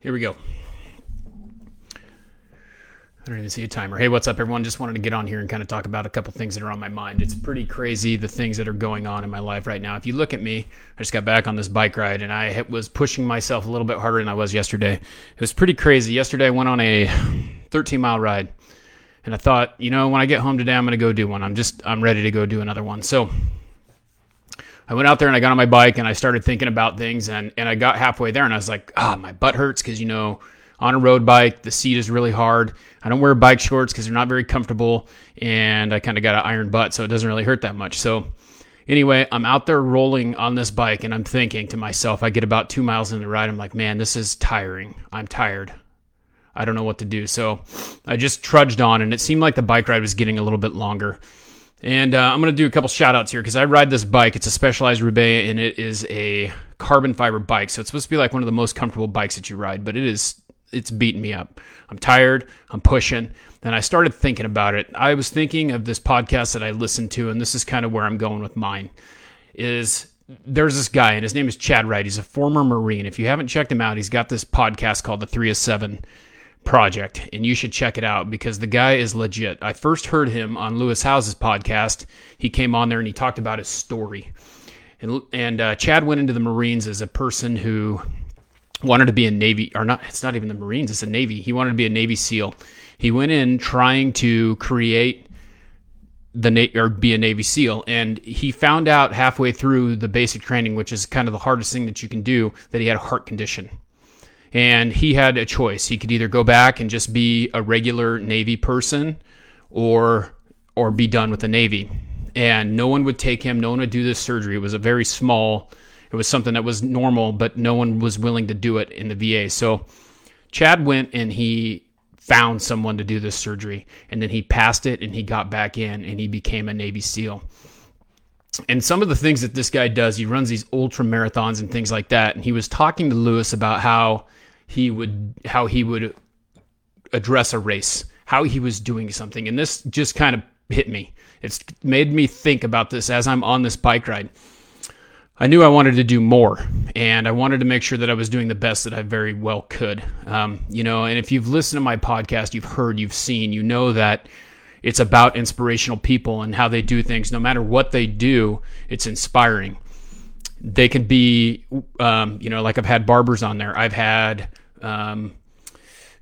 Here we go. I don't even see a timer. Hey, what's up, everyone? Just wanted to get on here and kind of talk about a couple things that are on my mind. It's pretty crazy the things that are going on in my life right now. If you look at me, I just got back on this bike ride and I was pushing myself a little bit harder than I was yesterday. It was pretty crazy. Yesterday, I went on a 13 mile ride and I thought, you know, when I get home today, I'm going to go do one. I'm just, I'm ready to go do another one. So I went out there and I got on my bike and I started thinking about things and, and I got halfway there and I was like, ah, my butt hurts because, you know, on a road bike, the seat is really hard. I don't wear bike shorts because they're not very comfortable, and I kind of got an iron butt, so it doesn't really hurt that much. So, anyway, I'm out there rolling on this bike, and I'm thinking to myself, I get about two miles in the ride, I'm like, man, this is tiring. I'm tired. I don't know what to do. So, I just trudged on, and it seemed like the bike ride was getting a little bit longer. And uh, I'm going to do a couple shout outs here because I ride this bike. It's a specialized Roubaix and it is a carbon fiber bike. So it's supposed to be like one of the most comfortable bikes that you ride, but it is it's beating me up. I'm tired. I'm pushing. And I started thinking about it. I was thinking of this podcast that I listened to, and this is kind of where I'm going with mine. Is there's this guy, and his name is Chad Wright. He's a former Marine. If you haven't checked him out, he's got this podcast called the Three of Seven Project, and you should check it out because the guy is legit. I first heard him on Lewis Howes's podcast. He came on there and he talked about his story. And, and uh, Chad went into the Marines as a person who wanted to be a Navy, or not, it's not even the Marines, it's a Navy. He wanted to be a Navy SEAL. He went in trying to create the or be a Navy SEAL, and he found out halfway through the basic training, which is kind of the hardest thing that you can do, that he had a heart condition. And he had a choice. He could either go back and just be a regular Navy person, or or be done with the Navy. And no one would take him. No one would do this surgery. It was a very small it was something that was normal, but no one was willing to do it in the VA. So Chad went and he found someone to do this surgery, and then he passed it and he got back in and he became a Navy SEAL. And some of the things that this guy does, he runs these ultra marathons and things like that. And he was talking to Lewis about how he would how he would address a race, how he was doing something. And this just kind of hit me. It's made me think about this as I'm on this bike ride. I knew I wanted to do more, and I wanted to make sure that I was doing the best that I very well could. Um, you know, and if you've listened to my podcast, you've heard, you've seen, you know that it's about inspirational people and how they do things. No matter what they do, it's inspiring. They could be, um, you know, like I've had barbers on there. I've had um,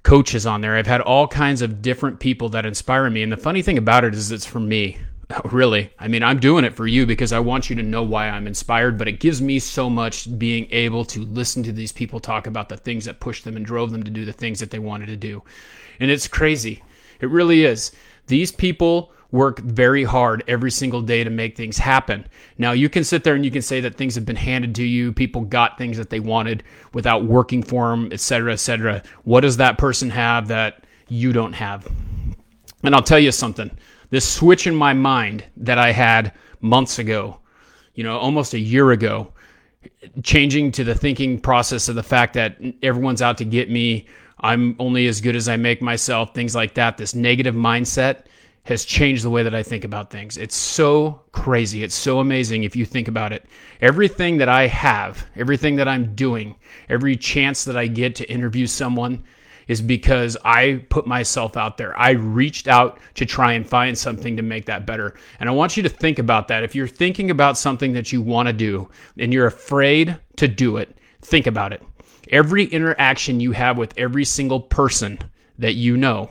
coaches on there. I've had all kinds of different people that inspire me. And the funny thing about it is, it's for me. really. I mean, I'm doing it for you because I want you to know why I'm inspired, but it gives me so much being able to listen to these people talk about the things that pushed them and drove them to do the things that they wanted to do. And it's crazy. It really is. These people work very hard every single day to make things happen. Now, you can sit there and you can say that things have been handed to you, people got things that they wanted without working for them, et cetera, et cetera. What does that person have that you don't have? And I'll tell you something this switch in my mind that I had months ago, you know, almost a year ago, changing to the thinking process of the fact that everyone's out to get me. I'm only as good as I make myself, things like that. This negative mindset has changed the way that I think about things. It's so crazy. It's so amazing if you think about it. Everything that I have, everything that I'm doing, every chance that I get to interview someone, is because I put myself out there. I reached out to try and find something to make that better. And I want you to think about that. If you're thinking about something that you want to do and you're afraid to do it, think about it. Every interaction you have with every single person that you know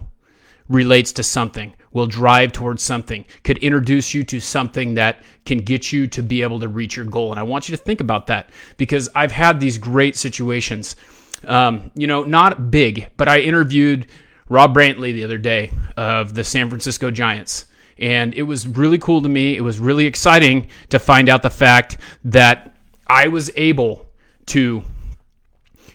relates to something, will drive towards something, could introduce you to something that can get you to be able to reach your goal. And I want you to think about that because I've had these great situations um, you know, not big, but I interviewed Rob Brantley the other day of the San Francisco Giants. And it was really cool to me. It was really exciting to find out the fact that I was able to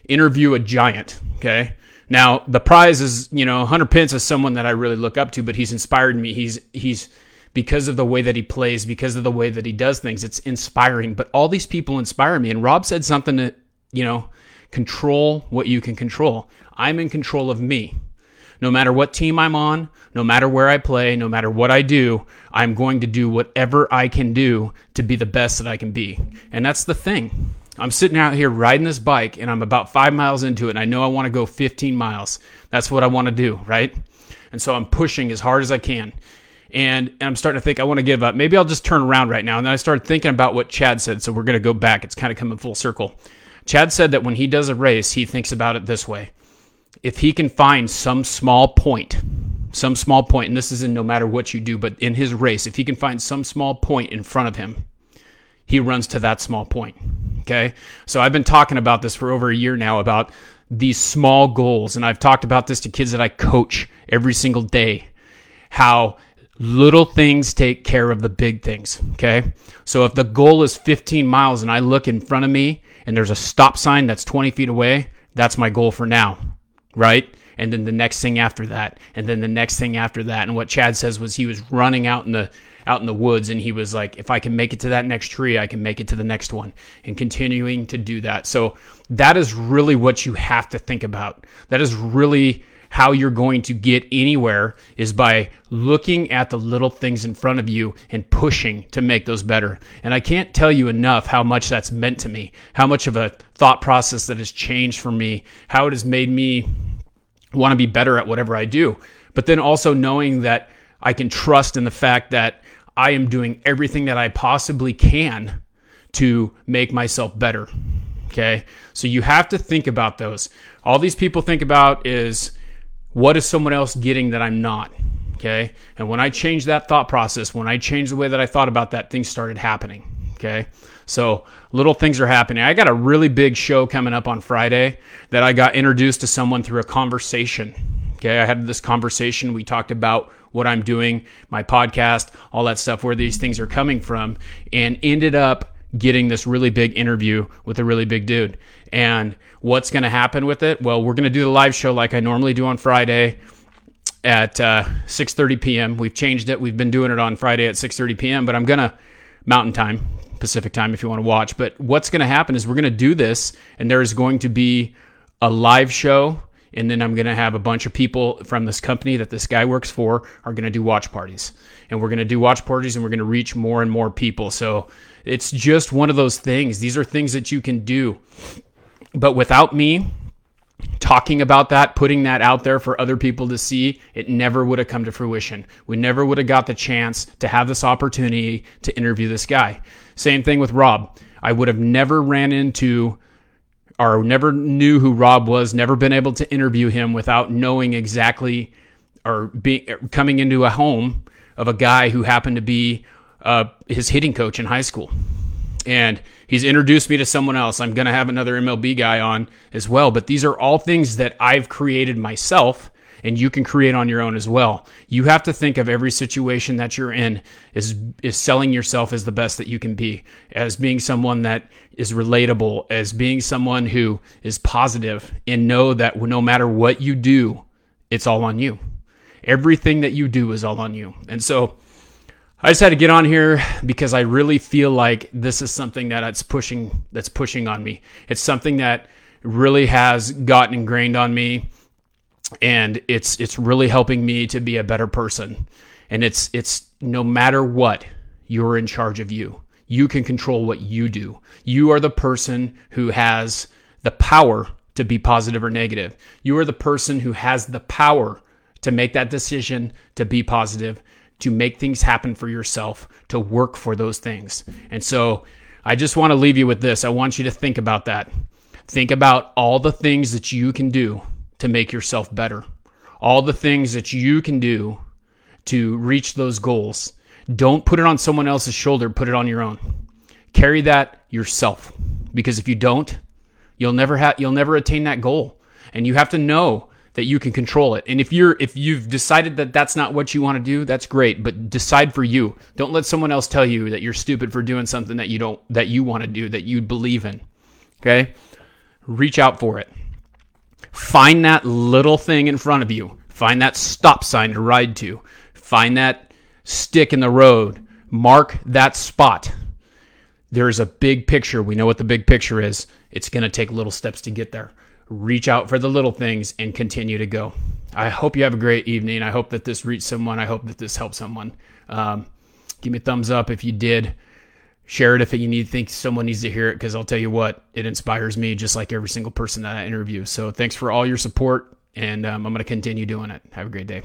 interview a giant. Okay. Now the prize is, you know, Hunter Pence is someone that I really look up to, but he's inspired me. He's he's because of the way that he plays, because of the way that he does things. It's inspiring. But all these people inspire me. And Rob said something that, you know, Control what you can control. I'm in control of me. No matter what team I'm on, no matter where I play, no matter what I do, I'm going to do whatever I can do to be the best that I can be. And that's the thing. I'm sitting out here riding this bike and I'm about five miles into it and I know I want to go 15 miles. That's what I want to do, right? And so I'm pushing as hard as I can. And, and I'm starting to think I want to give up. Maybe I'll just turn around right now. And then I started thinking about what Chad said. So we're going to go back. It's kind of coming full circle. Chad said that when he does a race, he thinks about it this way. If he can find some small point, some small point, and this is in no matter what you do, but in his race, if he can find some small point in front of him, he runs to that small point. Okay. So I've been talking about this for over a year now about these small goals. And I've talked about this to kids that I coach every single day how little things take care of the big things. Okay. So if the goal is 15 miles and I look in front of me and there's a stop sign that's 20 feet away, that's my goal for now. Right. And then the next thing after that, and then the next thing after that. And what Chad says was he was running out in the out in the woods and he was like if i can make it to that next tree i can make it to the next one and continuing to do that so that is really what you have to think about that is really how you're going to get anywhere is by looking at the little things in front of you and pushing to make those better. And I can't tell you enough how much that's meant to me, how much of a thought process that has changed for me, how it has made me want to be better at whatever I do. But then also knowing that I can trust in the fact that I am doing everything that I possibly can to make myself better. Okay. So you have to think about those. All these people think about is what is someone else getting that I'm not? Okay. And when I changed that thought process, when I changed the way that I thought about that, things started happening. Okay. So little things are happening. I got a really big show coming up on Friday that I got introduced to someone through a conversation. Okay. I had this conversation. We talked about what I'm doing, my podcast, all that stuff, where these things are coming from, and ended up getting this really big interview with a really big dude. And what's going to happen with it? Well, we're going to do the live show like I normally do on Friday at uh, 6:30 p.m. We've changed it. We've been doing it on Friday at 6:30 p.m. But I'm gonna Mountain Time, Pacific Time, if you want to watch. But what's going to happen is we're going to do this, and there is going to be a live show and then I'm going to have a bunch of people from this company that this guy works for are going to do watch parties. And we're going to do watch parties and we're going to reach more and more people. So it's just one of those things. These are things that you can do. But without me talking about that, putting that out there for other people to see, it never would have come to fruition. We never would have got the chance to have this opportunity to interview this guy. Same thing with Rob. I would have never ran into or never knew who Rob was, never been able to interview him without knowing exactly or being coming into a home of a guy who happened to be uh, his hitting coach in high school. And he's introduced me to someone else. I'm going to have another MLB guy on as well. But these are all things that I've created myself and you can create on your own as well. You have to think of every situation that you're in is is selling yourself as the best that you can be, as being someone that is relatable, as being someone who is positive and know that no matter what you do, it's all on you. Everything that you do is all on you. And so I just had to get on here because I really feel like this is something that it's pushing that's pushing on me. It's something that really has gotten ingrained on me and it's it's really helping me to be a better person. And it's it's no matter what you're in charge of you. You can control what you do. You are the person who has the power to be positive or negative. You are the person who has the power to make that decision to be positive to make things happen for yourself to work for those things. And so i just want to leave you with this. I want you to think about that. Think about all the things that you can do to make yourself better. All the things that you can do to reach those goals. Don't put it on someone else's shoulder, put it on your own. Carry that yourself. Because if you don't, you'll never have you'll never attain that goal. And you have to know that you can control it. And if you're if you've decided that that's not what you want to do, that's great, but decide for you. Don't let someone else tell you that you're stupid for doing something that you don't that you want to do, that you believe in. Okay? Reach out for it. Find that little thing in front of you. Find that stop sign to ride to. Find that stick in the road. Mark that spot. There's a big picture. We know what the big picture is. It's going to take little steps to get there. Reach out for the little things and continue to go. I hope you have a great evening. I hope that this reached someone. I hope that this helped someone. Um, give me a thumbs up if you did Share it if you need think someone needs to hear it because I'll tell you what, it inspires me just like every single person that I interview. So thanks for all your support, and um, I'm going to continue doing it. Have a great day.